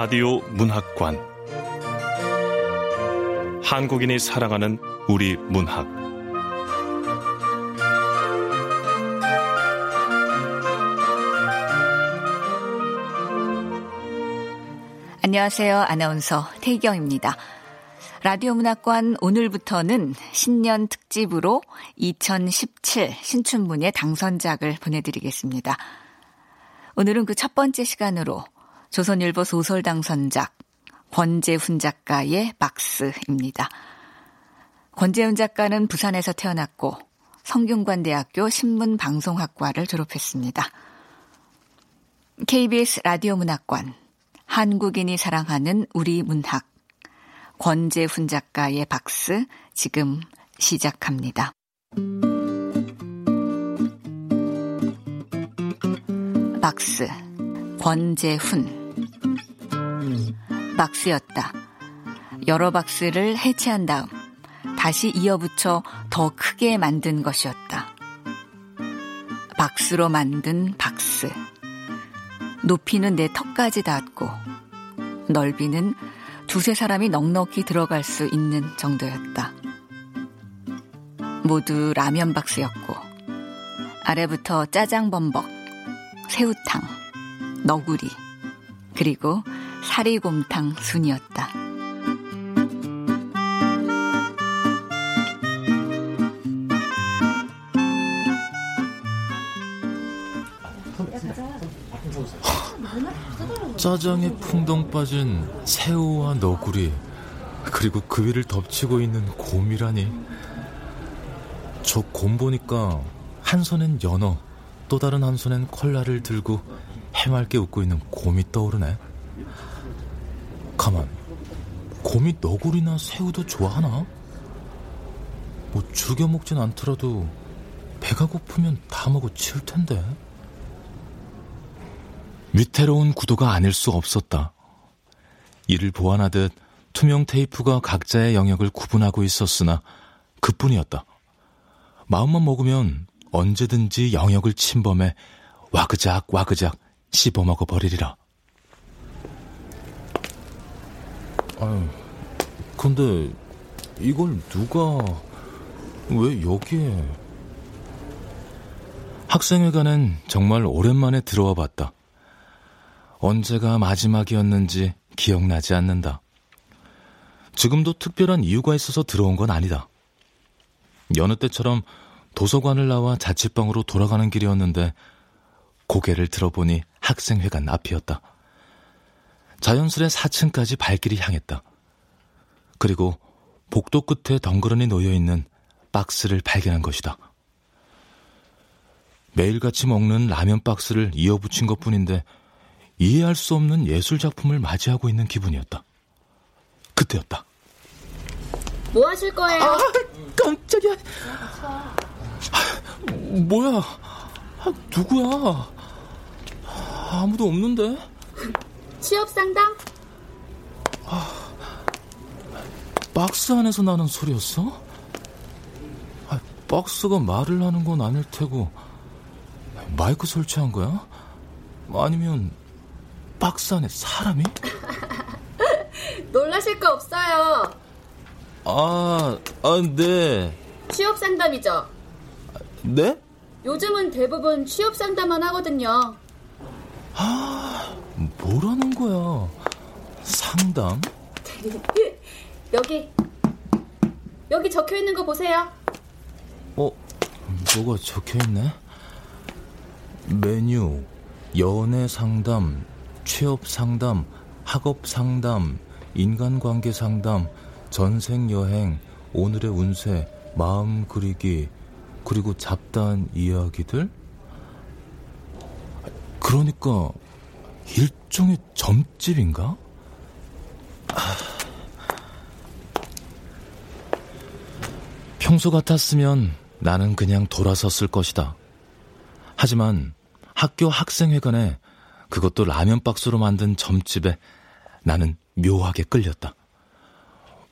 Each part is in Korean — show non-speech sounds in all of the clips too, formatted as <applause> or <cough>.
라디오 문학관 한국인이 사랑하는 우리 문학 안녕하세요. 아나운서 태경입니다. 라디오 문학관 오늘부터는 신년 특집으로 2017 신춘문예 당선작을 보내드리겠습니다. 오늘은 그 첫 번째 시간으로 조선일보 소설 당선작 권재훈 작가의 박스입니다. 권재훈 작가는 부산에서 태어났고 성균관대학교 신문방송학과를 졸업했습니다. KBS 라디오 문학관 한국인이 사랑하는 우리 문학 권재훈 작가의 박스 지금 시작합니다. 박스 권재훈 박스였다. 여러 박스를 해체한 다음 다시 이어붙여 더 크게 만든 것이었다. 박스로 만든 박스. 높이는 내 턱까지 닿았고 넓이는 두세 사람이 넉넉히 들어갈 수 있는 정도였다. 모두 라면 박스였고 아래부터 짜장 범벅, 새우탕, 너구리, 그리고 사리곰탕 순이었다. 짜장에 풍덩 빠진 새우와 너구리 그리고 그 위를 덮치고 있는 곰이라니 저 곰 보니까 한 손엔 연어 또 다른 한 손엔 콜라를 들고 해맑게 웃고 있는 곰이 떠오르네 가만 곰이 너구리나 새우도 좋아하나? 뭐 죽여 먹진 않더라도 배가 고프면 다 먹어 치울 텐데 위태로운 구도가 아닐 수 없었다. 이를 보완하듯 투명 테이프가 각자의 영역을 구분하고 있었으나 그뿐이었다. 마음만 먹으면 언제든지 영역을 침범해 와그작 와그작 씹어먹어 버리리라. 아유, 근데 이걸 누가 왜 여기에? 학생회관은 정말 오랜만에 들어와 봤다. 언제가 마지막이었는지 기억나지 않는다. 지금도 특별한 이유가 있어서 들어온 건 아니다. 여느 때처럼 도서관을 나와 자취방으로 돌아가는 길이었는데 고개를 들어보니 학생회관 앞이었다. 자연스레 4층까지 발길이 향했다. 그리고 복도 끝에 덩그러니 놓여있는 박스를 발견한 것이다. 매일같이 먹는 라면 박스를 이어붙인 것 뿐인데 이해할 수 없는 예술 작품을 맞이하고 있는 기분이었다. 그때였다. 뭐 하실 거예요? 아, 깜짝이야. 아, 뭐야? 아, 누구야? 아무도 없는데? 취업 상담? 아, 박스 안에서 나는 소리였어? 아, 박스가 말을 하는 건 아닐 테고 마이크 설치한 거야? 아니면 박스 안에 사람이? <laughs> 놀라실 거 없어요. 아, 아, 네. 취업 상담이죠? 네? 요즘은 대부분 취업 상담만 하거든요. 아, 뭐라는 거야? 상담? <laughs> 여기, 여기 적혀 있는 거 보세요. 어, 뭐가 적혀 있네? 메뉴, 연애 상담, 취업 상담, 학업 상담, 인간관계 상담, 전생 여행, 오늘의 운세, 마음 그리기, 그리고 잡다한 이야기들? 그러니까 일종의 점집인가? 평소 같았으면 나는 그냥 돌아섰을 것이다. 하지만 학교 학생회관에 그것도 라면 박스로 만든 점집에 나는 묘하게 끌렸다.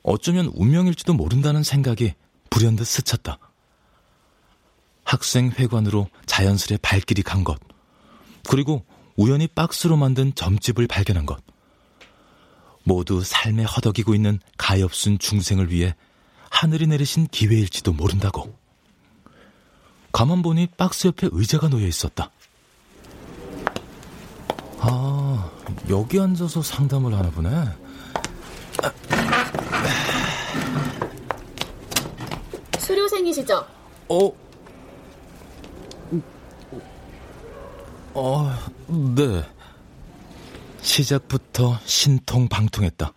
어쩌면 운명일지도 모른다는 생각이 불현듯 스쳤다. 학생회관으로 자연스레 발길이 간 것, 그리고 우연히 박스로 만든 점집을 발견한 것. 모두 삶에 허덕이고 있는 가엾은 중생을 위해 하늘이 내리신 기회일지도 모른다고. 가만 보니 박스 옆에 의자가 놓여 있었다. 아, 여기 앉아서 상담을 하나 보네. 수료생이시죠? 어? 어, 네. 시작부터 신통방통했다.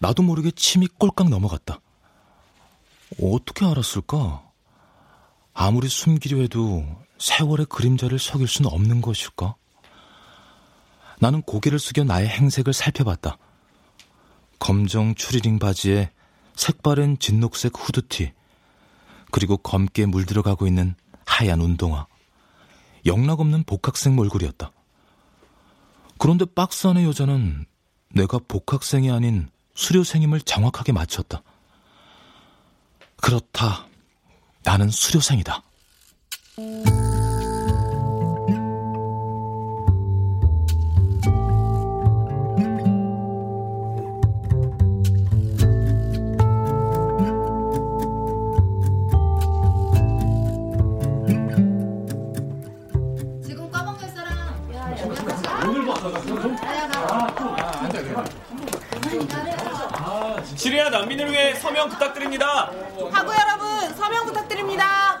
나도 모르게 침이 꼴깍 넘어갔다. 어떻게 알았을까? 아무리 숨기려 해도 세월의 그림자를 속일 수는 없는 것일까? 나는 고개를 숙여 나의 행색을 살펴봤다. 검정 추리닝 바지에 색바른 진녹색 후드티, 그리고 검게 물들어가고 있는 하얀 운동화. 영락 없는 복학생 몰골이었다. 그런데 박스 안의 여자는 내가 복학생이 아닌 수료생임을 정확하게 맞췄다. 그렇다. 나는 수료생이다. 지리아 난민을 위해 서명 부탁드립니다. 하고 여러분 서명 부탁드립니다.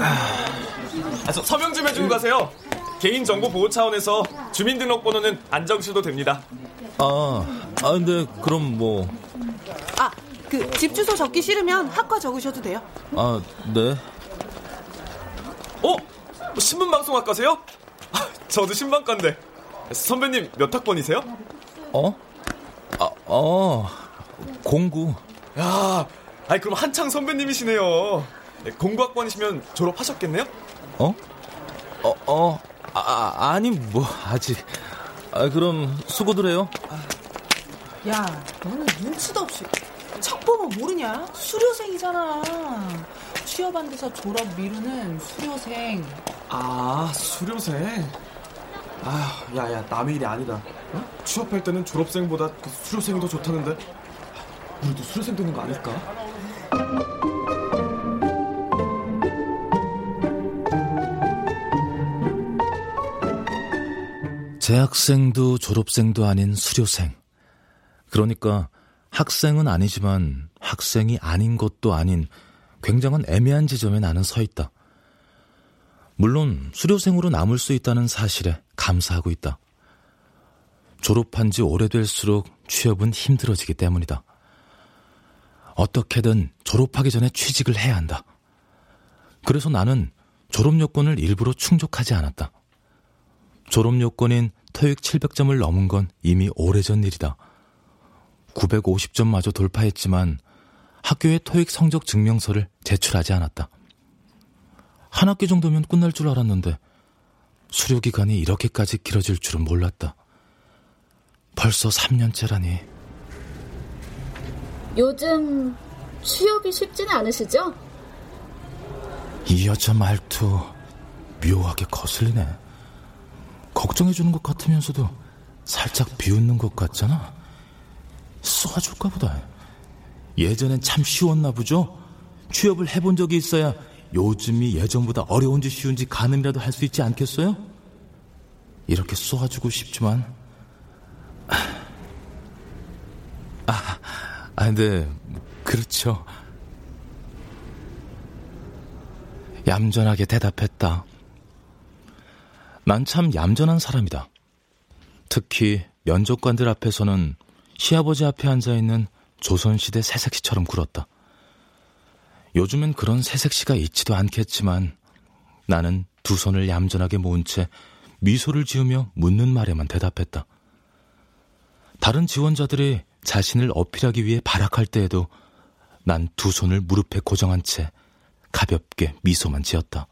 아, 서, 서명 좀 해주고 가세요. 개인 정보 보호 차원에서 주민등록번호는 안 적으셔도 됩니다. 아, 아, 근데 그럼 뭐, 아, 그 집 주소 적기 싫으면 학과 적으셔도 돼요. 아, 네. 어? 신문방송학과세요? 아, 저도 신방과인데. 선배님 몇 학번이세요? 어? 아, 어, 공구. 야, 아니 그럼 한창 선배님이시네요. 네, 공부학번이시면 졸업하셨겠네요? 어? 어, 어, 아, 아, 아니, 뭐, 아직. 아, 그럼 수고들 해요. 야, 너는 눈치도 없이 척 보면 모르냐? 수료생이잖아. 취업 안 돼서 졸업 미루는 수료생. 아, 수료생. 아, 야야 남의 일이 아니다. 어? 취업할 때는 졸업생보다 그 수료생이 더 좋다는데. 우리도 수료생 되는 거 아닐까? 재학생도 졸업생도 아닌 수료생. 그러니까 학생은 아니지만 학생이 아닌 것도 아닌 굉장한 애매한 지점에 나는 서 있다. 물론 수료생으로 남을 수 있다는 사실에 감사하고 있다. 졸업한 지 오래될수록 취업은 힘들어지기 때문이다. 어떻게든 졸업하기 전에 취직을 해야 한다. 그래서 나는 졸업 요건을 일부러 충족하지 않았다. 졸업 요건인 토익 700점을 넘은 건 이미 오래전 일이다. 950점마저 돌파했지만 학교에 토익 성적 증명서를 제출하지 않았다. 한 학기 정도면 끝날 줄 알았는데 수료 기간이 이렇게까지 길어질 줄은 몰랐다. 벌써 3년째라니. 요즘 취업이 쉽지는 않으시죠? 이 여자 말투 묘하게 거슬리네. 걱정해주는 것 같으면서도 살짝 비웃는 것 같잖아. 쏘아줄까 보다. 예전엔 참 쉬웠나 보죠? 취업을 해본 적이 있어야 요즘이 예전보다 어려운지 쉬운지 가늠이라도 할 수 있지 않겠어요? 이렇게 쏘아주고 싶지만 아 근데 그렇죠. 얌전하게 대답했다. 난 참 얌전한 사람이다. 특히 면접관들 앞에서는 시아버지 앞에 앉아있는 조선시대 새색시처럼 굴었다. 요즘엔 그런 새색시가 있지도 않겠지만 나는 두 손을 얌전하게 모은 채 미소를 지으며 묻는 말에만 대답했다. 다른 지원자들이 자신을 어필하기 위해 발악할 때에도 난 두 손을 무릎에 고정한 채 가볍게 미소만 지었다.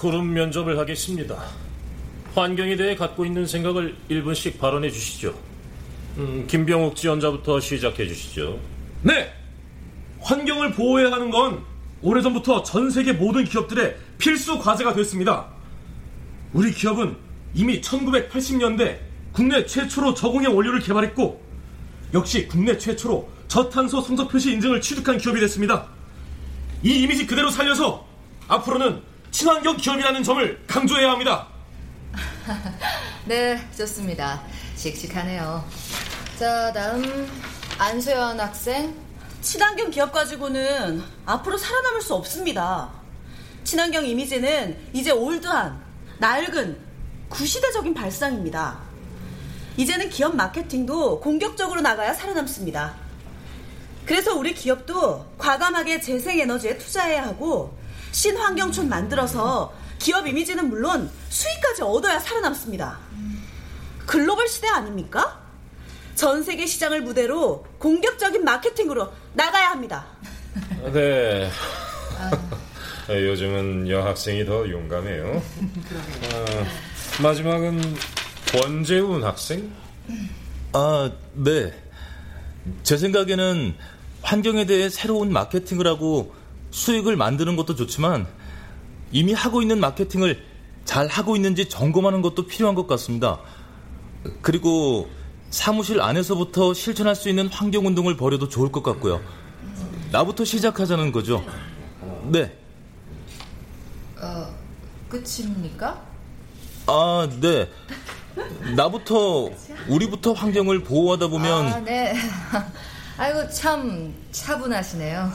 그룹 면접을 하겠습니다. 환경에 대해 갖고 있는 생각을 1분씩 발언해 주시죠. 음, 김병욱 지원자부터 시작해 주시죠. 네! 환경을 보호해야 하는 건 오래전부터 전 세계 모든 기업들의 필수 과제가 됐습니다. 우리 기업은 이미 1980년대 국내 최초로 저공해 원료를 개발했고 역시 국내 최초로 저탄소 성적 표시 인증을 취득한 기업이 됐습니다. 이 이미지 그대로 살려서 앞으로는 친환경 기업이라는 점을 강조해야 합니다. <laughs> 네, 좋습니다. 씩씩하네요. 자, 다음 안수연 학생. 친환경 기업 가지고는 앞으로 살아남을 수 없습니다. 친환경 이미지는 이제 올드한, 낡은, 구시대적인 발상입니다. 이제는 기업 마케팅도 공격적으로 나가야 살아남습니다. 그래서 우리 기업도 과감하게 재생에너지에 투자해야 하고 신환경촌 만들어서 기업 이미지는 물론 수익까지 얻어야 살아남습니다. 글로벌 시대 아닙니까? 전 세계 시장을 무대로 공격적인 마케팅으로 나가야 합니다. 네. 요즘은 여학생이 더 용감해요. 아, 마지막은 권재훈 학생? 아, 네. 제 생각에는 환경에 대해 새로운 마케팅을 하고 수익을 만드는 것도 좋지만 이미 하고 있는 마케팅을 잘 하고 있는지 점검하는 것도 필요한 것 같습니다. 그리고 사무실 안에서부터 실천할 수 있는 환경 운동을 벌여도 좋을 것 같고요. 나부터 시작하자는 거죠. 네. 어, 끝입니까? 아, 네. 나부터 우리부터 환경을 보호하다 보면 아, 네. 아이고 참 차분하시네요.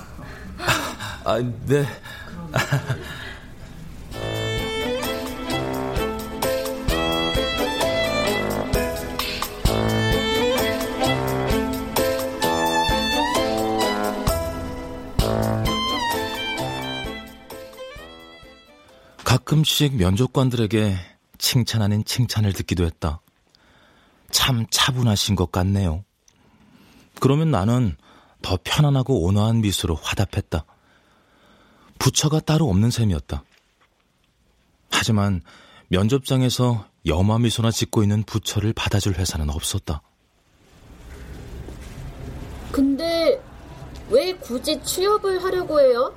<laughs> 아, 네. 가끔씩 면접관들에게 칭찬 아닌 칭찬을 듣기도 했다. 참 차분하신 것 같네요. 그러면 나는 더 편안하고 온화한 미소로 화답했다. 부처가 따로 없는 셈이었다. 하지만 면접장에서 염화 미소나 짓고 있는 부처를 받아줄 회사는 없었다. 근데 왜 굳이 취업을 하려고 해요?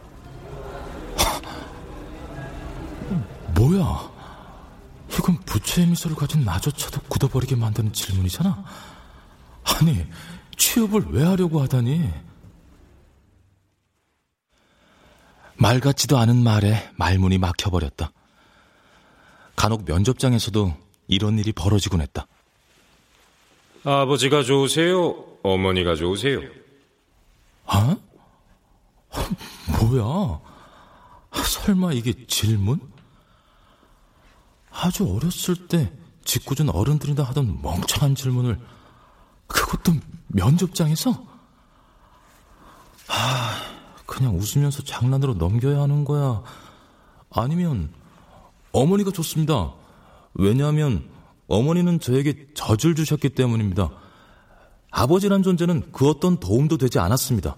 <laughs> 뭐야? 이건 부처의 미소를 가진 나조차도 굳어버리게 만드는 질문이잖아. 아니, 취업을 왜 하려고 하다니? 말 같지도 않은 말에 말문이 막혀버렸다. 간혹 면접장에서도 이런 일이 벌어지곤 했다. 아버지가 좋으세요? 어머니가 좋으세요? 어? <laughs> 뭐야? 설마 이게 질문? 아주 어렸을 때 짓궂은 어른들이나 하던 멍청한 질문을 그것도 면접장에서? 아, 그냥 웃으면서 장난으로 넘겨야 하는 거야. 아니면 어머니가 좋습니다. 왜냐하면 어머니는 저에게 젖을 주셨기 때문입니다. 아버지란 존재는 그 어떤 도움도 되지 않았습니다.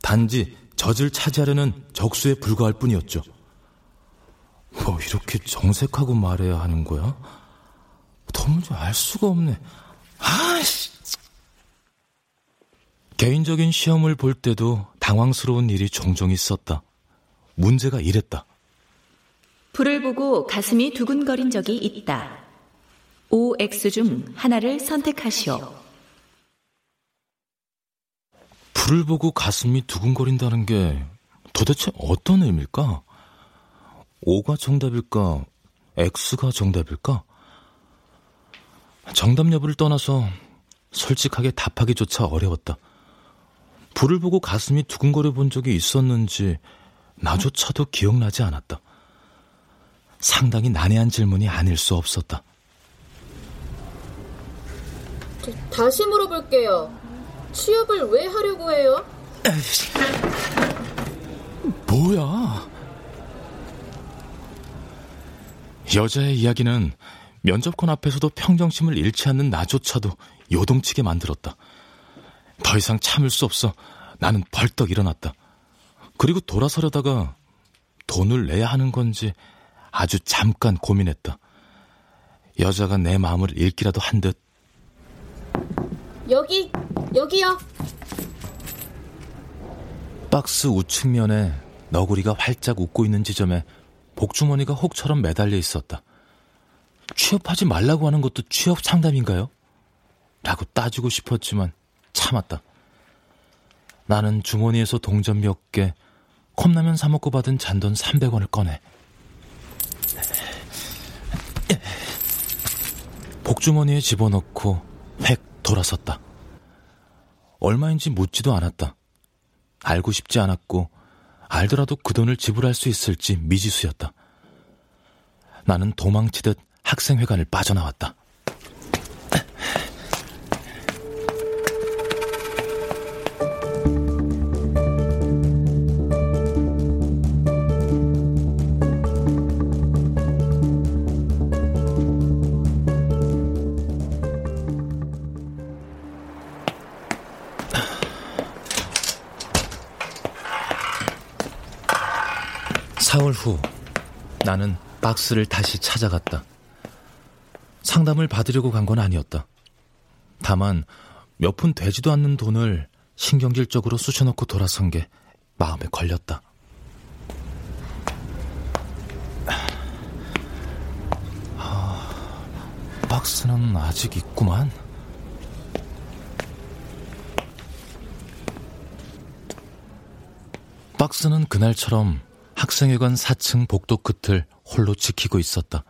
단지 젖을 차지하려는 적수에 불과할 뿐이었죠. 뭐 이렇게 정색하고 말해야 하는 거야? 도무지 알 수가 없네. 아씨. 개인적인 시험을 볼 때도 당황스러운 일이 종종 있었다. 문제가 이랬다. 불을 보고 가슴이 두근거린 적이 있다. OX 중 하나를 선택하시오. 불을 보고 가슴이 두근거린다는 게 도대체 어떤 의미일까? O가 정답일까? X가 정답일까? 정답 여부를 떠나서 솔직하게 답하기조차 어려웠다. 불을 보고 가슴이 두근거려 본 적이 있었는지 나조차도 기억나지 않았다. 상당히 난해한 질문이 아닐 수 없었다. 다시 물어볼게요. 취업을 왜 하려고 해요? <laughs> 뭐야? 여자의 이야기는 면접관 앞에서도 평정심을 잃지 않는 나조차도 요동치게 만들었다. 더 이상 참을 수 없어 나는 벌떡 일어났다. 그리고 돌아서려다가 돈을 내야 하는 건지 아주 잠깐 고민했다. 여자가 내 마음을 읽기라도 한 듯. 여기, 여기요. 박스 우측면에 너구리가 활짝 웃고 있는 지점에 복주머니가 혹처럼 매달려 있었다. 취업하지 말라고 하는 것도 취업 상담인가요? 라고 따지고 싶었지만 참았다. 나는 주머니에서 동전 몇 개, 컵라면 사먹고 받은 잔돈 300원을 꺼내. 복주머니에 집어넣고 획 돌아섰다. 얼마인지 묻지도 않았다. 알고 싶지 않았고, 알더라도 그 돈을 지불할 수 있을지 미지수였다. 나는 도망치듯 학생회관을 빠져나왔다. 나는 박스를 다시 찾아갔다. 상담을 받으려고 간 건 아니었다. 다만 몇 푼 되지도 않는 돈을 신경질적으로 쑤셔넣고 돌아선 게 마음에 걸렸다. 아, 박스는 아직 있구만. 박스는 그날처럼 학생회관 4층 복도 끝을 홀로 지키고 있었다.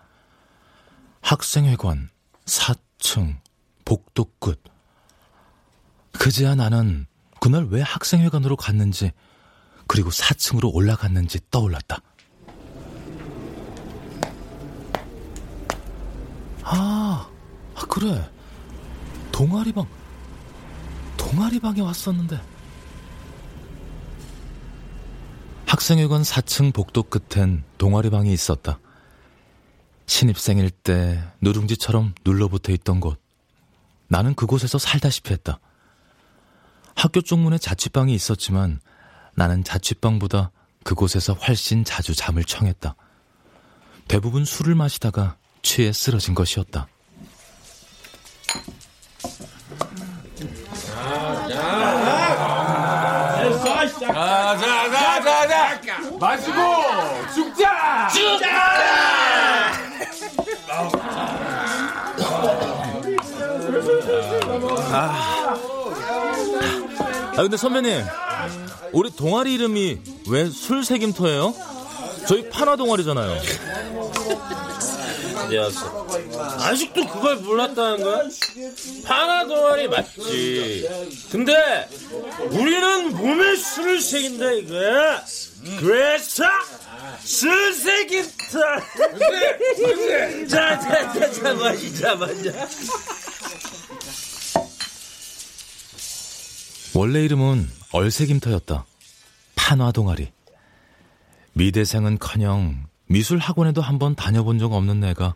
학생회관 4층 복도 끝. 그제야 나는 그날 왜 학생회관으로 갔는지 그리고 4층으로 올라갔는지 떠올랐다. 아, 아 그래. 동아리방. 동아리방에 왔었는데. 학생회관 4층 복도 끝엔 동아리 방이 있었다. 신입생일 때 누룽지처럼 눌러붙어 있던 곳. 나는 그곳에서 살다시피 했다. 학교 쪽문에 자취방이 있었지만 나는 자취방보다 그곳에서 훨씬 자주 잠을 청했다. 대부분 술을 마시다가 취해 쓰러진 것이었다. 자, 자, 자, 자, 자. 마시고 죽자! 죽자! 아. 아, 근데 선배님. 우리 동아리 이름이 왜 술색임터예요? 저희 판화 동아리잖아요. 야, 아직도 그걸 몰랐다는 거야? 판화 동아리 맞지. 근데 우리는 몸에 술을 새긴다 이거야. 그래서 술새긴다. 자, 자, 자, 자, 마시자, 마자. 원래 이름은 얼새김터였다. 판화 동아리. 미대생은커녕 미술 학원에도 한번 다녀본 적 없는 내가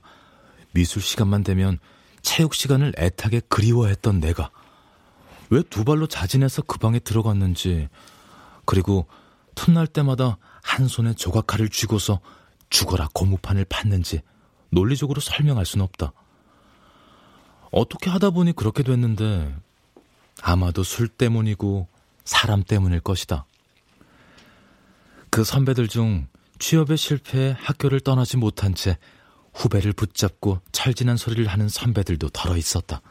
미술 시간만 되면 체육 시간을 애타게 그리워했던 내가 왜 두 발로 자진해서 그 방에 들어갔는지 그리고 틈날 때마다 한 손에 조각칼을 쥐고서 죽어라 고무판을 팠는지 논리적으로 설명할 순 없다. 어떻게 하다 보니 그렇게 됐는데 아마도 술 때문이고 사람 때문일 것이다. 그 선배들 중 취업에 실패해 학교를 떠나지 못한 채 후배를 붙잡고 철진한 소리를 하는 선배들도 덜어 있었다.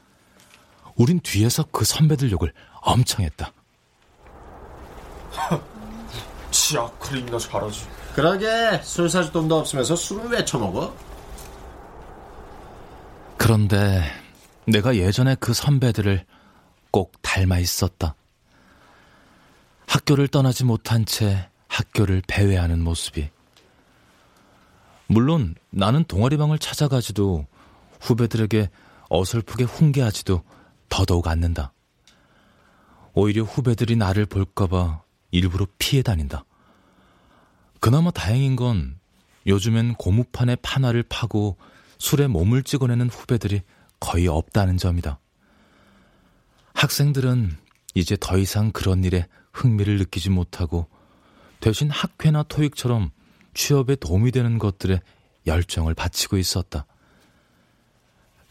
우린 뒤에서 그 선배들 욕을 엄청 했다. 치약 크림이나 잘하지. 그러게 술 사줄 돈도 없으면서 술을 왜 처먹어? 그런데 내가 예전에 그 선배들을 꼭 닮아 있었다. 학교를 떠나지 못한 채 학교를 배회하는 모습이. 물론 나는 동아리방을 찾아가지도 후배들에게 어설프게 훈계하지도 더더욱 않는다. 오히려 후배들이 나를 볼까봐 일부러 피해 다닌다. 그나마 다행인 건 요즘엔 고무판에 판화를 파고 술에 몸을 찍어내는 후배들이 거의 없다는 점이다. 학생들은 이제 더 이상 그런 일에 흥미를 느끼지 못하고 대신 학회나 토익처럼 취업에 도움이 되는 것들에 열정을 바치고 있었다.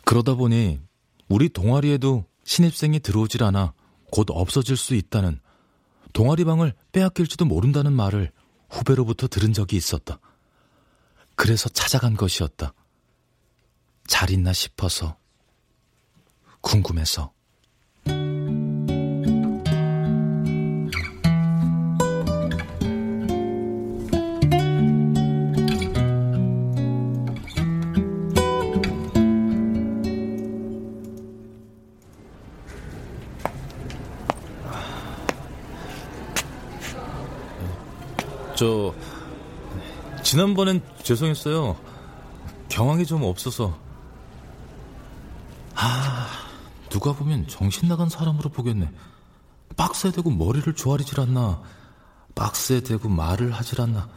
그러다 보니 우리 동아리에도 신입생이 들어오질 않아 곧 없어질 수 있다는 동아리방을 빼앗길지도 모른다는 말을 후배로부터 들은 적이 있었다. 그래서 찾아간 것이었다. 잘 있나 싶어서, 궁금해서. 지난번엔 죄송했어요. 경황이 좀 없어서. 아, 누가 보면 정신 나간 사람으로 보겠네. 박스에 대고 머리를 조아리질 않나. 박스에 대고 말을 하질 않나.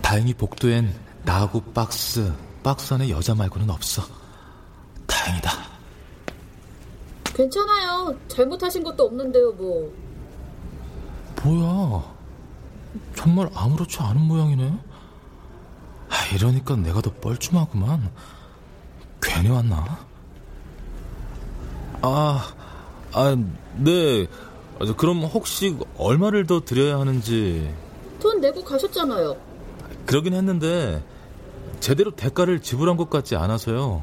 다행히 복도엔 나하고 박스, 박스 안에 여자 말고는 없어. 다행이다. 괜찮아요. 잘못하신 것도 없는데요, 뭐. 뭐야? 정말 아무렇지 않은 모양이네. 아, 이러니까 내가 더 뻘쭘하구만. 괜히 왔나? 아, 아, 네. 그럼 혹시 얼마를 더 드려야 하는지. 돈 내고 가셨잖아요. 그러긴 했는데, 제대로 대가를 지불한 것 같지 않아서요.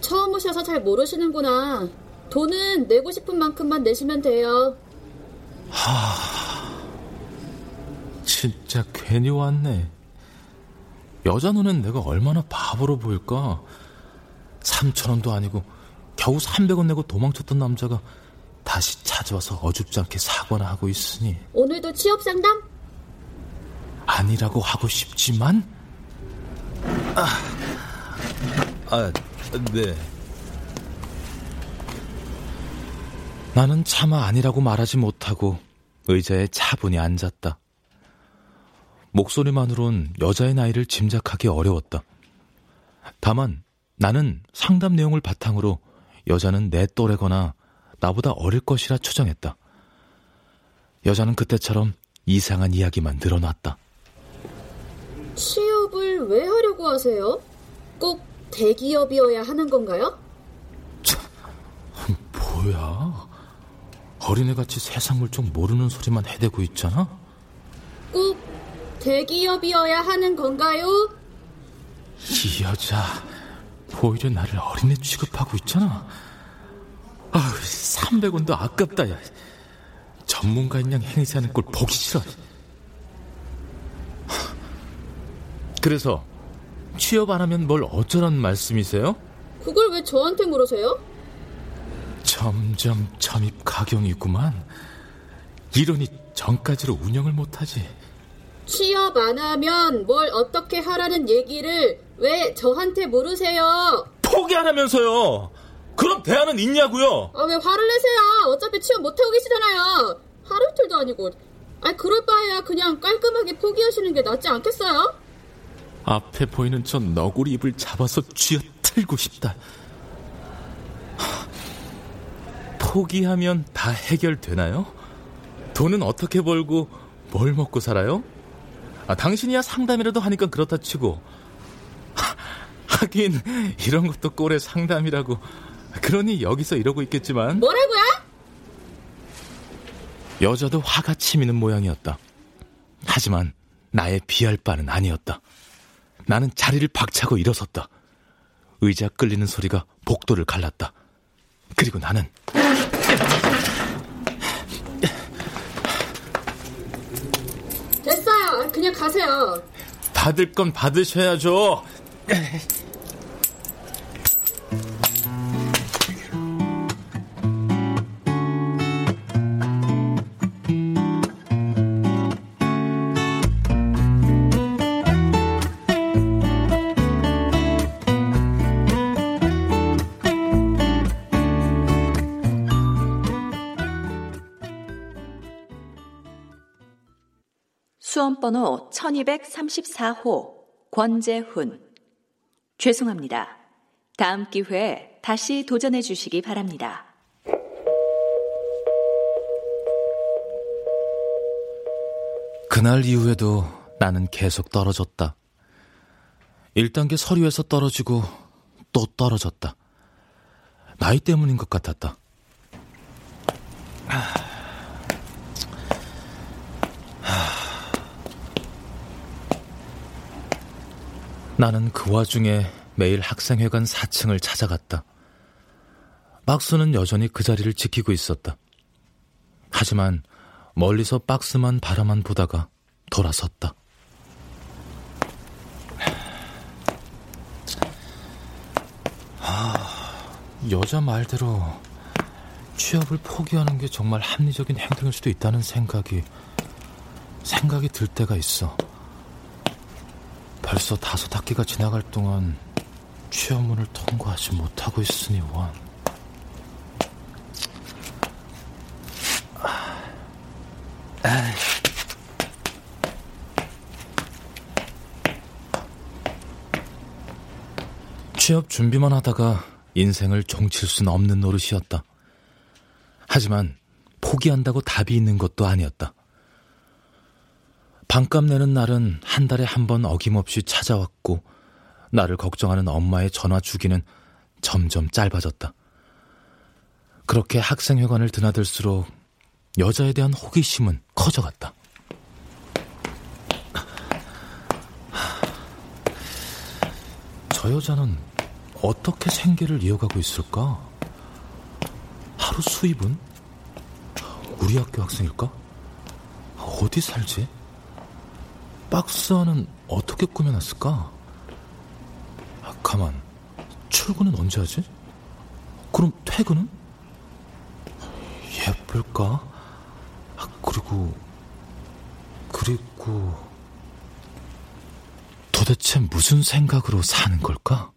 처음 오셔서 잘 모르시는구나. 돈은 내고 싶은 만큼만 내시면 돼요. 하, 진짜 괜히 왔네. 여자 눈엔 내가 얼마나 바보로 보일까? 3천 원도 아니고 겨우 300원 내고 도망쳤던 남자가 다시 찾아와서 어줍지 않게 사과나 하고 있으니 오늘도 취업 상담? 아니라고 하고 싶지만 아, 아 네. 나는 차마 아니라고 말하지 못하고 의자에 차분히 앉았다. 목소리만으론 여자의 나이를 짐작하기 어려웠다. 다만 나는 상담 내용을 바탕으로 여자는 내 또래거나 나보다 어릴 것이라 추정했다. 여자는 그때처럼 이상한 이야기만 늘어놨다. 취업을 왜 하려고 하세요? 꼭 대기업이어야 하는 건가요? 참, 뭐야? 어린애같이 세상 물정 모르는 소리만 해대고 있잖아? 꼭 대기업이어야 하는 건가요? 이 여자 오히려 나를 어린애 취급하고 있잖아. 아, 300원도 아깝다, 야. 전문가인 양 행세하는 꼴 보기 싫어. 그래서 취업 안 하면 뭘 어쩌란 말씀이세요? 그걸 왜 저한테 물으세요? 점점 점입 가경이구만. 이러니 전까지로 운영을 못하지. 취업 안 하면 뭘 어떻게 하라는 얘기를 왜 저한테 물으세요? 포기 안 하면서요. 그럼 대안은 있냐고요? 아 왜 화를 내세요? 어차피 취업 못하고 계시잖아요. 하루 이틀도 아니고. 아 그럴 바에야 그냥 깔끔하게 포기하시는 게 낫지 않겠어요? 앞에 보이는 저 너구리 입을 잡아서 쥐어 틀고 싶다. 포기하면 다 해결되나요? 돈은 어떻게 벌고 뭘 먹고 살아요? 아, 당신이야 상담이라도 하니까 그렇다 치고 하, <laughs> 하긴 이런 것도 꼴의 상담이라고 그러니 여기서 이러고 있겠지만 뭐라고요? 여자도 화가 치미는 모양이었다. 하지만 나의 비할 바는 아니었다. 나는 자리를 박차고 일어섰다. 의자 끌리는 소리가 복도를 갈랐다. 그리고 나는 됐어요. 그냥 가세요. 받을 건 받으셔야죠. <laughs> 수험번호 1234호 권재훈. 죄송합니다. 다음 기회에 다시 도전해 주시기 바랍니다. 그날 이후에도 나는 계속 떨어졌다. 1단계 서류에서 떨어지고 또 떨어졌다. 나이 때문인 것 같았다. 나는 그 와중에 매일 학생회관 4층을 찾아갔다. 박스는 여전히 그 자리를 지키고 있었다. 하지만 멀리서 박스만 바라만 보다가 돌아섰다. 여자 말대로 취업을 포기하는 게 정말 합리적인 행동일 수도 있다는 생각이 생각이 들 때가 있어. 벌써 다섯 학기가 지나갈 동안 취업문을 통과하지 못하고 있으니 원. 취업 준비만 하다가 인생을 종칠 수는 없는 노릇이었다. 하지만 포기한다고 답이 있는 것도 아니었다. 반값 내는 날은 한 달에 한 번 어김없이 찾아왔고 나를 걱정하는 엄마의 전화 주기는 점점 짧아졌다. 그렇게 학생회관을 드나들수록 여자에 대한 호기심은 커져갔다. 저 여자는 어떻게 생계를 이어가고 있을까? 하루 수입은? 우리 학교 학생일까? 어디 살지? 박스 안은 어떻게 꾸며놨을까? 아, 가만. 출근은 언제 하지? 그럼 퇴근은? 예쁠까? 아, 그리고, 그리고, 도대체 무슨 생각으로 사는 걸까?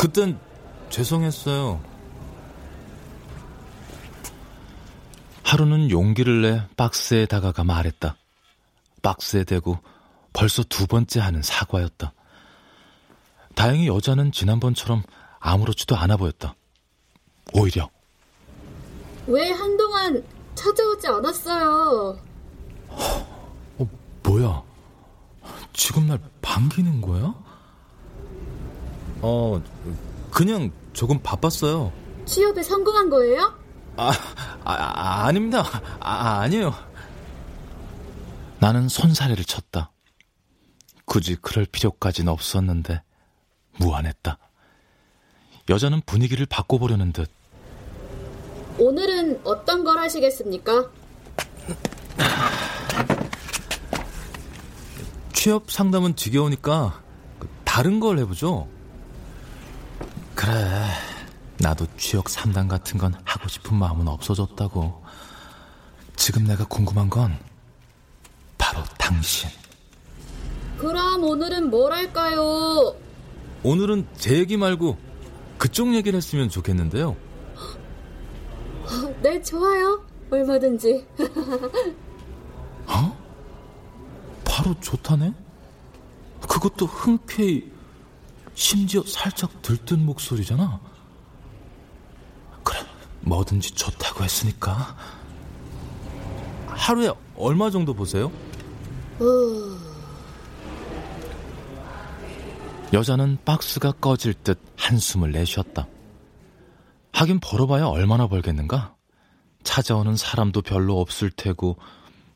그땐 죄송했어요. 하루는 용기를 내 박스에 다가가 말했다. 박스에 대고 벌써 두 번째 하는 사과였다. 다행히 여자는 지난번처럼 아무렇지도 않아 보였다. 오히려. 왜 한동안 찾아오지 않았어요? 어, 뭐야? 지금 날 반기는 거야? 어, 그냥 조금 바빴어요. 취업에 성공한 거예요? 아, 아, 아 닙니다 아, 아니에요. 나는 손사래를 쳤다. 굳이 그럴 필요까지는 없었는데 무안했다. 여자는 분위기를 바꿔보려는 듯. 오늘은 어떤 걸 하시겠습니까? 취업 상담은 지겨우니까 다른 걸 해보죠. 그래. 나도 취업 상담 같은 건 하고 싶은 마음은 없어졌다고. 지금 내가 궁금한 건 바로 당신. 그럼 오늘은 뭘 할까요? 오늘은 제 얘기 말고 그쪽 얘기를 했으면 좋겠는데요. <gasps> 네, 좋아요. 얼마든지. <laughs> 어? 바로 좋다네? 그것도 흔쾌히 심지어 살짝 들뜬 목소리잖아. 그래, 뭐든지 좋다고 했으니까. 하루에 얼마 정도 보세요? 여자는 박스가 꺼질 듯 한숨을 내쉬었다. 하긴 벌어봐야 얼마나 벌겠는가? 찾아오는 사람도 별로 없을 테고,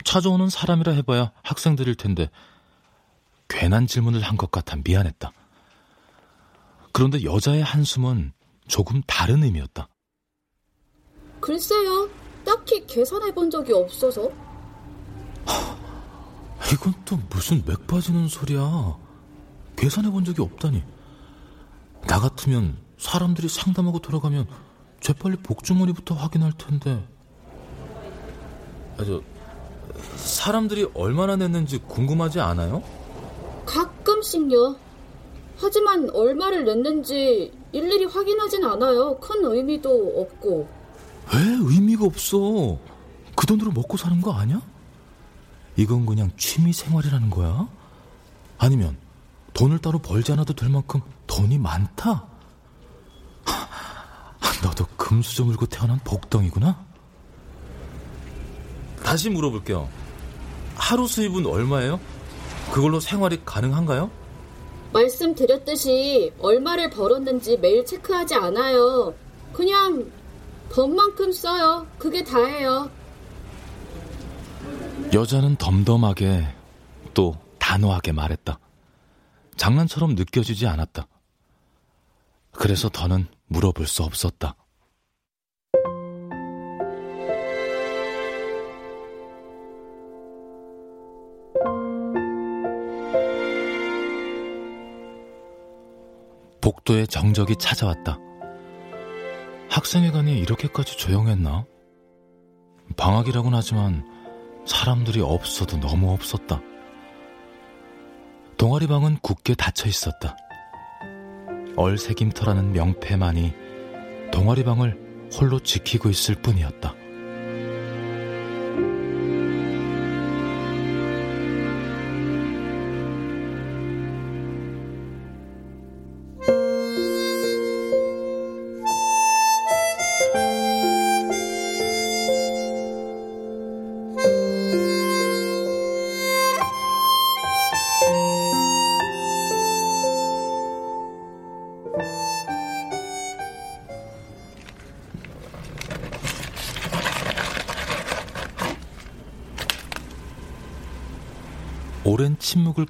찾아오는 사람이라 해봐야 학생들일 텐데, 괜한 질문을 한 것 같아 미안했다. 그런데 여자의 한숨은 조금 다른 의미였다. 글쎄요. 딱히 계산해 본 적이 없어서. 하, 이건 또 무슨 맥 빠지는 소리야. 계산해 본 적이 없다니. 나 같으면 사람들이 상담하고 돌아가면 재빨리 복주머니부터 확인할 텐데. 아, 저, 사람들이 얼마나 냈는지 궁금하지 않아요? 가끔씩요. 하지만 얼마를 냈는지 일일이 확인하진 않아요. 큰 의미도 없고. 왜 의미가 없어? 그 돈으로 먹고 사는 거 아니야? 이건 그냥 취미 생활이라는 거야? 아니면 돈을 따로 벌지 않아도 될 만큼 돈이 많다? <laughs> 너도 금수 저 물고 태어난 복덩이구나? 다시 물어볼게요. 하루 수입은 얼마예요? 그걸로 생활이 가능한가요? 말씀드렸듯이 얼마를 벌었는지 매일 체크하지 않아요. 그냥 번 만큼 써요. 그게 다예요. 여자는 덤덤하게 또 단호하게 말했다. 장난처럼 느껴지지 않았다. 그래서 더는 물어볼 수 없었다. 복도에 정적이 찾아왔다. 학생회관이 이렇게까지 조용했나? 방학이라곤 하지만 사람들이 없어도 너무 없었다. 동아리방은 굳게 닫혀 있었다. 얼새김터라는 명패만이 동아리방을 홀로 지키고 있을 뿐이었다.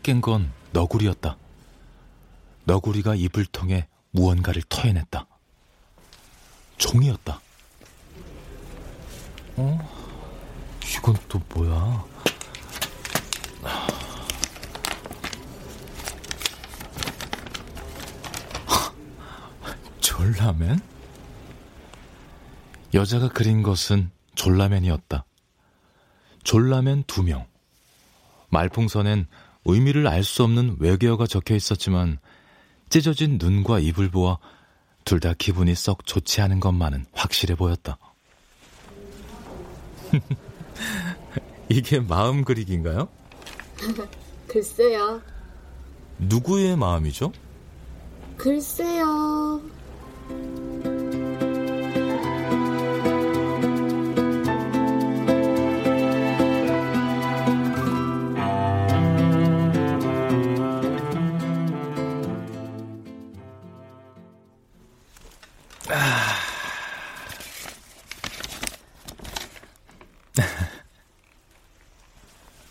깬 건 너구리였다. 너구리가 입을 통해 무언가를 터해냈다. 종이었다. 어? 이건 또 뭐야? <laughs> 졸라맨? 여자가 그린 것은 졸라맨이었다. 졸라맨 두 명. 말풍선엔 의미를 알 수 없는 외계어가 적혀 있었지만 찢어진 눈과 입을 보아 둘 다 기분이 썩 좋지 않은 것만은 확실해 보였다. <laughs> 이게 마음 그리기인가요? <laughs> 글쎄요. 누구의 마음이죠? 글쎄요.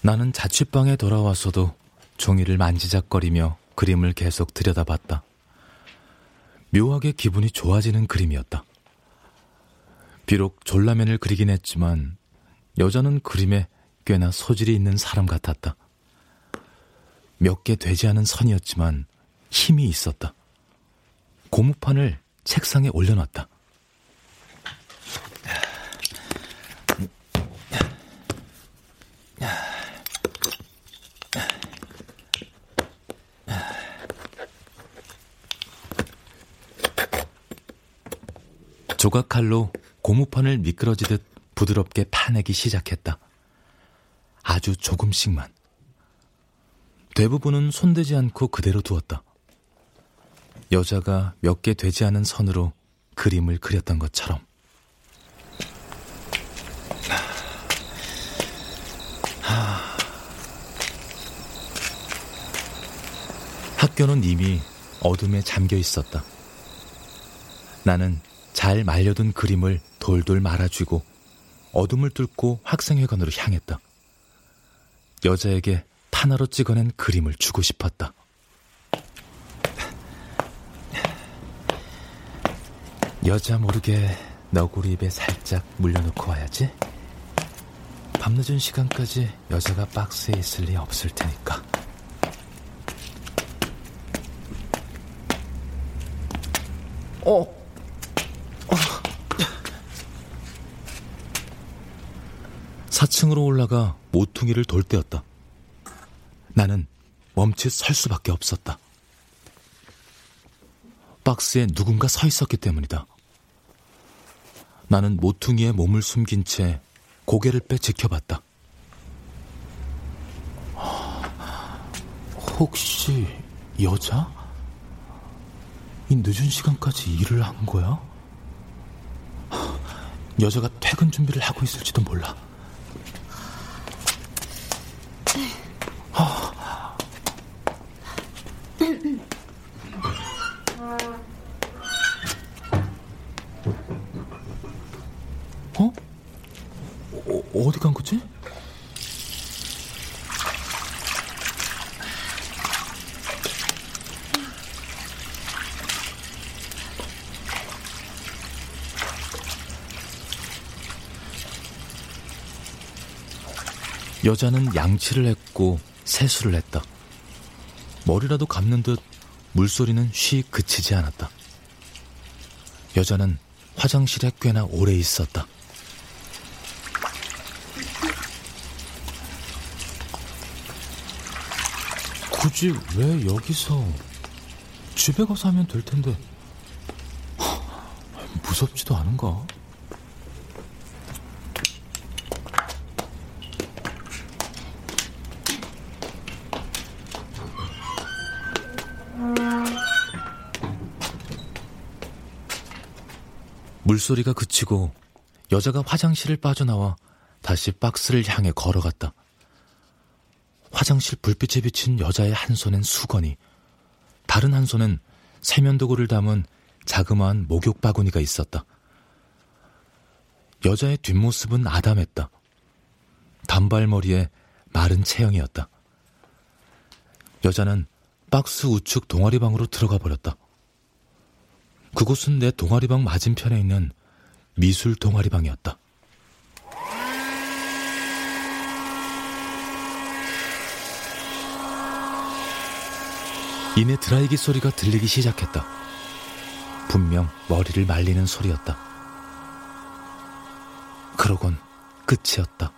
나는 자취방에 돌아와서도 종이를 만지작거리며 그림을 계속 들여다봤다. 묘하게 기분이 좋아지는 그림이었다. 비록 졸라맨을 그리긴 했지만 여자는 그림에 꽤나 소질이 있는 사람 같았다. 몇 개 되지 않은 선이었지만 힘이 있었다. 고무판을 책상에 올려놨다. 조각칼로 고무판을 미끄러지듯 부드럽게 파내기 시작했다. 아주 조금씩만. 대부분은 손대지 않고 그대로 두었다. 여자가 몇 개 되지 않은 선으로 그림을 그렸던 것처럼. 학교는 이미 어둠에 잠겨 있었다. 나는 잘 말려둔 그림을 돌돌 말아주고 어둠을 뚫고 학생회관으로 향했다. 여자에게 하나로 찍어낸 그림을 주고 싶었다. 여자 모르게 너구리 입에 살짝 물려놓고 와야지. 밤늦은 시간까지 여자가 박스에 있을 리 없을 테니까. 어. 어. 4층으로 올라가 모퉁이를 돌 때였다. 나는 멈칫 설 수밖에 없었다. 박스에 누군가 서 있었기 때문이다. 나는 모퉁이에 몸을 숨긴 채 고개를 빼 지켜봤다. 혹시 여자? 이 늦은 시간까지 일을 한 거야? 여자가 퇴근 준비를 하고 있을지도 몰라. 어? 어 어디 간 거지? 여자는 양치를 했고 세수를 했다. 머리라도 감는 듯 물소리는 쉬 그치지 않았다. 여자는 화장실에 꽤나 오래 있었다. 굳이 왜 여기서 집에 가서 하면 될 텐데 무섭지도 않은가? 물소리가 그치고 여자가 화장실을 빠져나와 다시 박스를 향해 걸어갔다. 화장실 불빛에 비친 여자의 한 손엔 수건이, 다른 한 손엔 세면도구를 담은 자그마한 목욕 바구니가 있었다. 여자의 뒷모습은 아담했다. 단발머리에 마른 체형이었다. 여자는 박스 우측 동아리 방으로 들어가 버렸다. 그곳은 내 동아리방 맞은편에 있는 미술 동아리방이었다. 이내 드라이기 소리가 들리기 시작했다. 분명 머리를 말리는 소리였다. 그러곤 끝이었다.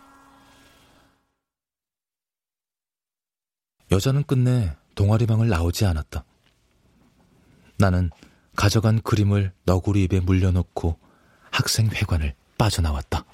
여자는 끝내 동아리방을 나오지 않았다. 나는 가져간 그림을 너구리 입에 물려놓고 학생 회관을 빠져나왔다.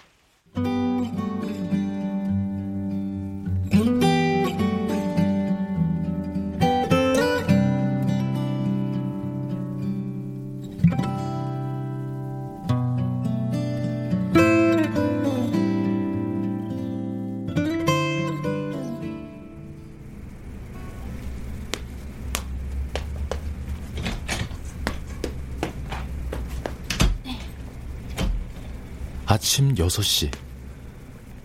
아침 6시.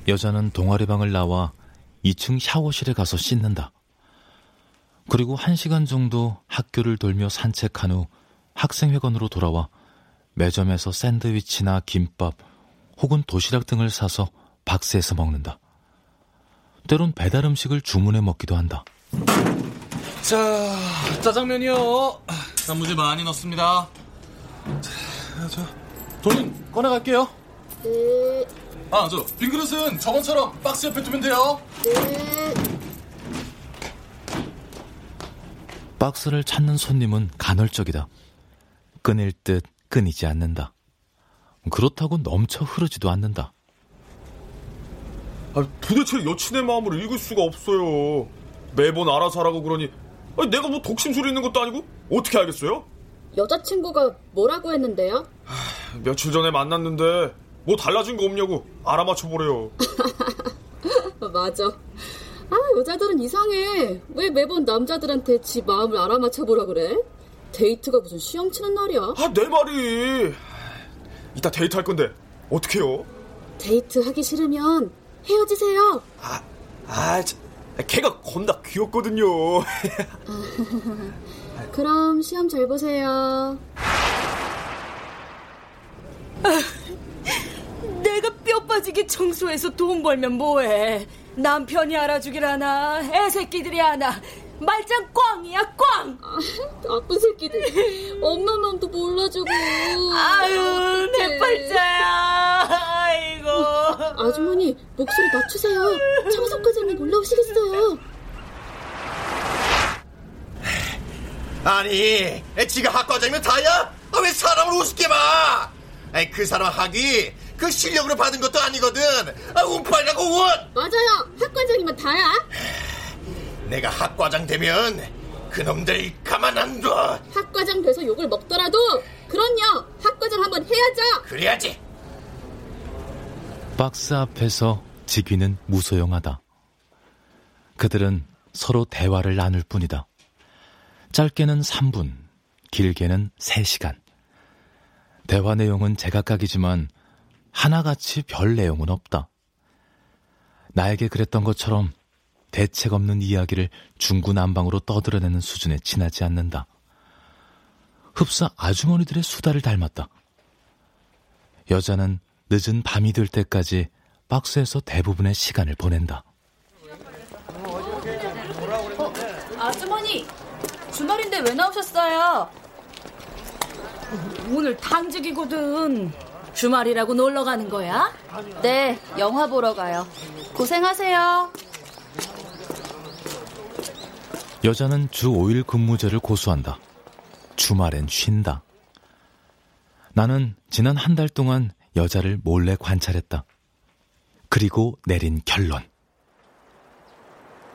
여자는 동아리방을 나와 2층 샤워실에 가서 씻는다. 그리고 1시간 정도 학교를 돌며 산책한 후 학생회관으로 돌아와 매점에서 샌드위치나 김밥 혹은 도시락 등을 사서 박스에서 먹는다. 때론 배달 음식을 주문해 먹기도 한다. 자, 짜장면이요. 단무지 많이 넣습니다. 자, 자, 돈은 꺼내갈게요. 네. 아, 저, 빈 그릇은 저번처럼 박스 옆에 두면 돼요. 네. 박스를 찾는 손님은 간헐적이다. 끊일 듯 끊이지 않는다. 그렇다고 넘쳐 흐르지도 않는다. 아, 도대체 여친의 마음을 읽을 수가 없어요. 매번 알아서 하라고 그러니 아니, 내가 뭐 독심술이 있는 것도 아니고 어떻게 알겠어요? 여자친구가 뭐라고 했는데요? 며칠 전에 만났는데 뭐 달라진 거 없냐고 알아맞혀 보래요. <laughs> 맞아. 아, 여자들은 이상해. 왜 매번 남자들한테 지 마음을 알아맞혀 보라 그래? 데이트가 무슨 시험 치는 날이야? 아, 내 말이. 이따 데이트 할 건데 어떻게 해요? 데이트 하기 싫으면 헤어지세요. 아, 아, 저, 걔가 겁나 귀엽거든요. <laughs> 그럼 시험 잘 보세요. <laughs> 내가 뼈 빠지게 청소해서 돈 벌면 뭐해? 남편이 알아주길 하나? 애 새끼들이 하나? 말짱 꽝이야 꽝. <laughs> 아, 나쁜 새끼들. 엄마 마음도 몰라주고. 아유 내 팔자야. 아이고. 아주머니 목소리 낮추세요. 청석 과장님 올라오시겠어요. 아니, 지가 학과장이면 다야? 아, 왜 사람을 우습게 봐? 아이, 그 사람 학위 그 실력으로 받은 것도 아니거든. 아, 운빨이라고 운. 맞아요. 학과장이면 다야. 내가 학과장 되면 그놈들 가만 안 둬. 학과장 돼서 욕을 먹더라도 그럼요. 학과장 한번 해야죠. 그래야지. 박스 앞에서 지귀는 무소용하다. 그들은 서로 대화를 나눌 뿐이다. 짧게는 3분, 길게는 3시간. 대화 내용은 제각각이지만 하나같이 별 내용은 없다. 나에게 그랬던 것처럼 대책 없는 이야기를 중구난방으로 떠들어내는 수준에 지나지 않는다. 흡사 아주머니들의 수다를 닮았다. 여자는 늦은 밤이 될 때까지 박스에서 대부분의 시간을 보낸다. 어, 아주머니, 주말인데 왜 나오셨어요? 오늘 당직이거든. 주말이라고 놀러 가는 거야? 네, 영화 보러 가요. 고생하세요. 여자는 주 5일 근무제를 고수한다. 주말엔 쉰다. 나는 지난 한 달 동안 여자를 몰래 관찰했다. 그리고 내린 결론.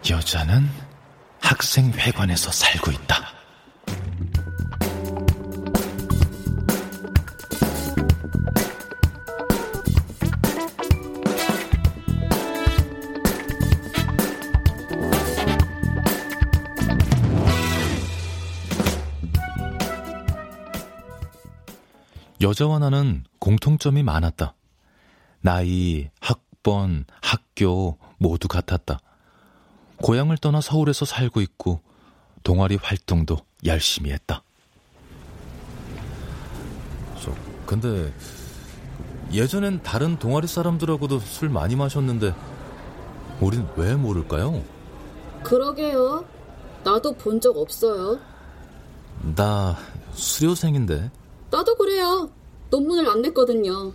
여자는 학생회관에서 살고 있다. 여자와 나는 공통점이 많았다. 나이, 학번, 학교 모두 같았다. 고향을 떠나 서울에서 살고 있고 동아리 활동도 열심히 했다. 저, 근데 예전엔 다른 동아리 사람들하고도 술 많이 마셨는데 우린 왜 모를까요? 그러게요. 나도 본 적 없어요. 나 수료생인데. 나도 그래요. 논문을 안 냈거든요.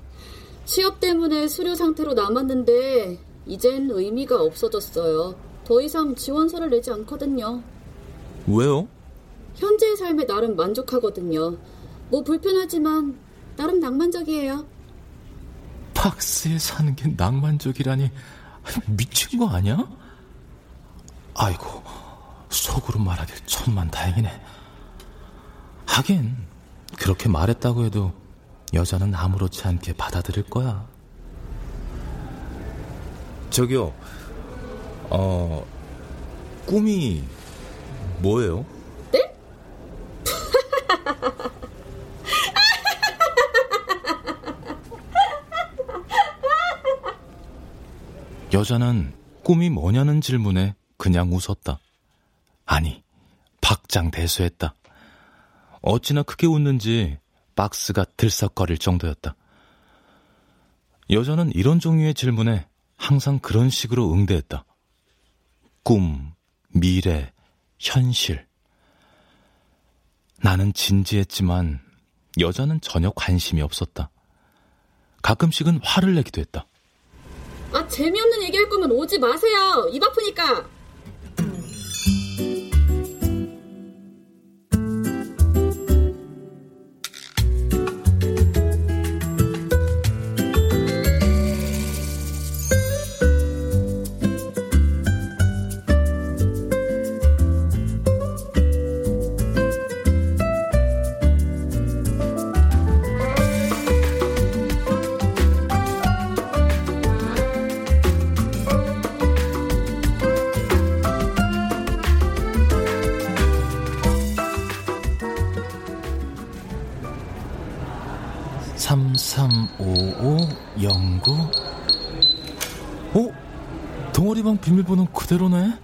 취업 때문에 수료 상태로 남았는데 이젠 의미가 없어졌어요. 더 이상 지원서를 내지 않거든요. 왜요? 현재의 삶에 나름 만족하거든요. 뭐 불편하지만 나름 낭만적이에요. 박스에 사는 게 낭만적이라니 미친 거 아니야? 아이고 속으로 말하길 천만 다행이네. 하긴 그렇게 말했다고 해도 여자는 아무렇지 않게 받아들일 거야. 저기요, 어, 꿈이 뭐예요? 네? 여자는 꿈이 뭐냐는 질문에 그냥 웃었다. 아니, 박장대소했다. 어찌나 크게 웃는지 박스가 들썩거릴 정도였다. 여자는 이런 종류의 질문에 항상 그런 식으로 응대했다. 꿈, 미래, 현실. 나는 진지했지만 여자는 전혀 관심이 없었다. 가끔씩은 화를 내기도 했다. 아, 재미없는 얘기할 거면 오지 마세요. 입 아프니까. 비밀번호 그대로네?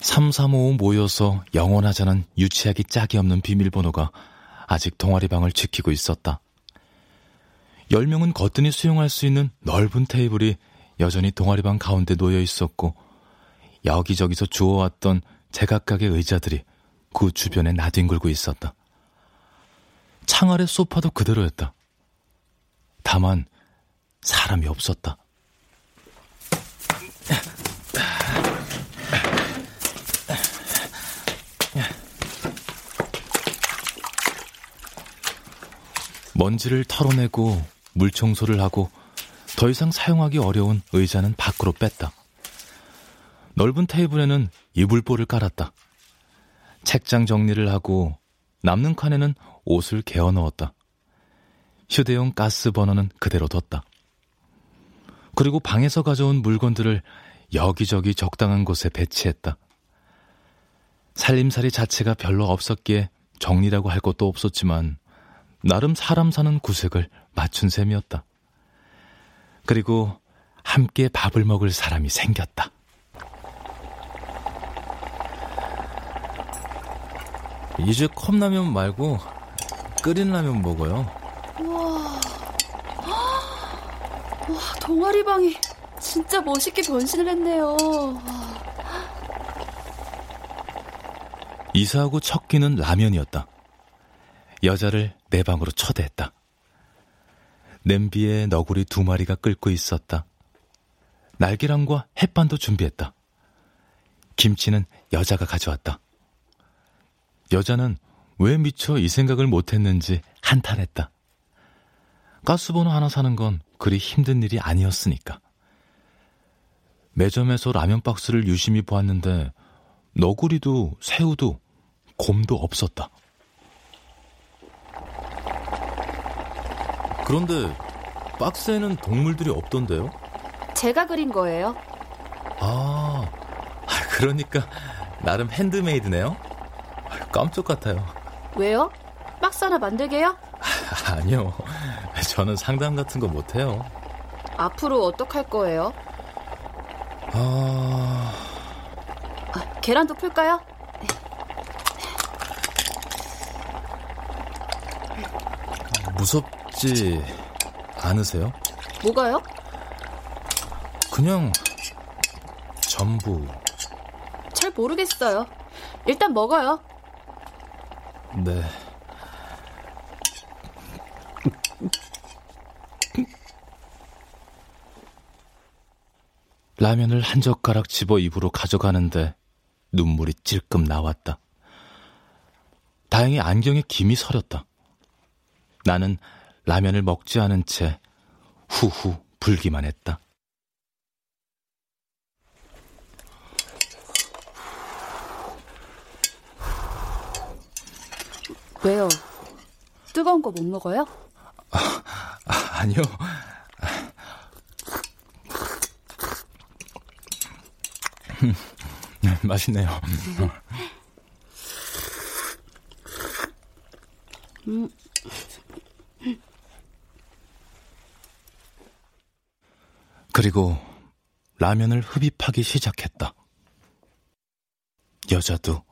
삼삼오오 모여서 영원하자는 유치하기 짝이 없는 비밀번호가 아직 동아리 방을 지키고 있었다. 10명은 거뜬히 수용할 수 있는 넓은 테이블이 여전히 동아리방 가운데 놓여 있었고 여기저기서 주워왔던 제각각의 의자들이 그 주변에 나뒹굴고 있었다. 창 아래 소파도 그대로였다. 다만 사람이 없었다. 먼지를 털어내고 물 청소를 하고 더 이상 사용하기 어려운 의자는 밖으로 뺐다. 넓은 테이블에는 이불보를 깔았다. 책장 정리를 하고 남는 칸에는 옷을 개어 넣었다. 휴대용 가스 버너는 그대로 뒀다. 그리고 방에서 가져온 물건들을 여기저기 적당한 곳에 배치했다. 살림살이 자체가 별로 없었기에 정리라고 할 것도 없었지만 나름 사람 사는 구색을 맞춘 셈이었다. 그리고 함께 밥을 먹을 사람이 생겼다. 이제 컵라면 말고 끓인 라면 먹어요. 와, 와 동아리방이 진짜 멋있게 변신을 했네요. 이사하고 첫 끼는 라면이었다. 여자를 내 방으로 초대했다. 냄비에 너구리 두 마리가 끓고 있었다. 날계란과 햇반도 준비했다. 김치는 여자가 가져왔다. 여자는 왜 미처 이 생각을 못했는지 한탄했다. 가스버너 하나 사는 건 그리 힘든 일이 아니었으니까. 매점에서 라면 박스를 유심히 보았는데 너구리도 새우도 곰도 없었다. 그런데 박스에는 동물들이 없던데요? 제가 그린 거예요. 아, 그러니까 나름 핸드메이드네요. 깜짝 같아요. 왜요? 박스 하나 만들게요? <laughs> 아니요. 저는 상담 같은 거 못해요. 앞으로 어떡할 거예요? 아... 아 계란도 풀까요? 무섭지 않으세요? 뭐가요? 그냥 전부. 잘 모르겠어요. 일단 먹어요. 네. 라면을 한 젓가락 집어 입으로 가져가는데 눈물이 찔끔 나왔다. 다행히 안경에 김이 서렸다. 나는 라면을 먹지 않은 채 후후 불기만 했다. 왜요? 뜨거운 거 못 먹어요? 아, 아 니요. 맛있네요. 음. 그리고 라면을 흡입하기 시작했다. 여자도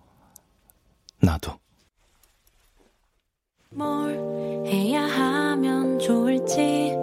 나도. 뭘 해야 하면 좋을지